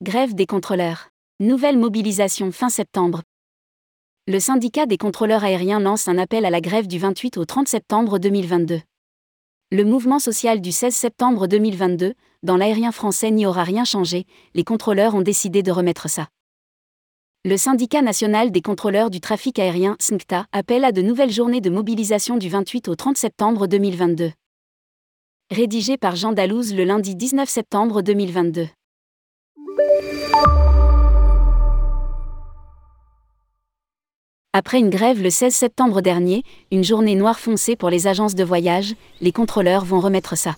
Grève des contrôleurs. Nouvelle mobilisation fin septembre. Le syndicat des contrôleurs aériens lance un appel à la grève du 28 au 30 septembre 2022. Le mouvement social du 16 septembre 2022, dans l'aérien français n'y aura rien changé, les contrôleurs ont décidé de remettre ça. Le syndicat national des contrôleurs du trafic aérien, SNCTA, appelle à de nouvelles journées de mobilisation du 28 au 30 septembre 2022. Rédigé par Jean Dalouse le lundi 19 septembre 2022. Après une grève le 16 septembre dernier, une journée noire foncée pour les agences de voyage, les contrôleurs vont remettre ça.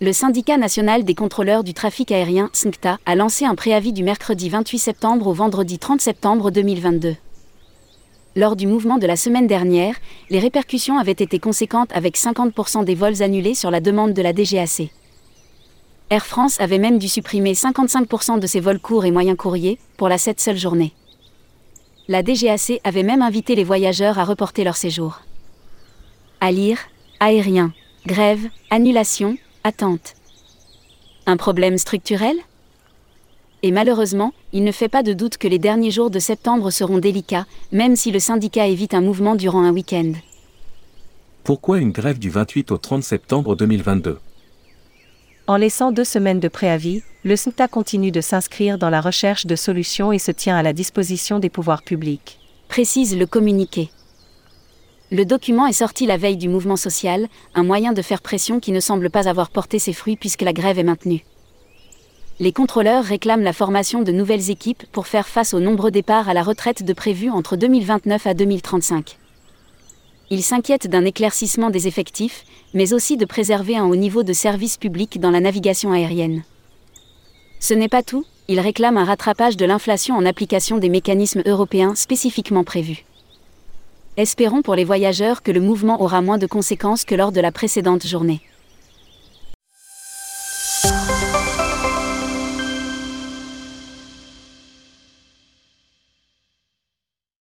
Le syndicat national des contrôleurs du trafic aérien, SNCTA, a lancé un préavis du mercredi 28 septembre au vendredi 30 septembre 2022. Lors du mouvement de la semaine dernière, les répercussions avaient été conséquentes avec 50% des vols annulés sur la demande de la DGAC. Air France avait même dû supprimer 55% de ses vols courts et moyens courriers, pour la cette seule journée. La DGAC avait même invité les voyageurs à reporter leur séjour. À lire, aérien, grève, annulation, attente. Un problème structurel? Et malheureusement, il ne fait pas de doute que les derniers jours de septembre seront délicats, même si le syndicat évite un mouvement durant un week-end. Pourquoi une grève du 28 au 30 septembre 2022 En laissant deux semaines de préavis, le SNCTA continue de s'inscrire dans la recherche de solutions et se tient à la disposition des pouvoirs publics. Précise le communiqué. Le document est sorti la veille du mouvement social, un moyen de faire pression qui ne semble pas avoir porté ses fruits puisque la grève est maintenue. Les contrôleurs réclament la formation de nouvelles équipes pour faire face aux nombreux départs à la retraite de prévus entre 2029 à 2035. Ils s'inquiètent d'un éclaircissement des effectifs, mais aussi de préserver un haut niveau de service public dans la navigation aérienne. Ce n'est pas tout, ils réclament un rattrapage de l'inflation en application des mécanismes européens spécifiquement prévus. Espérons pour les voyageurs que le mouvement aura moins de conséquences que lors de la précédente journée.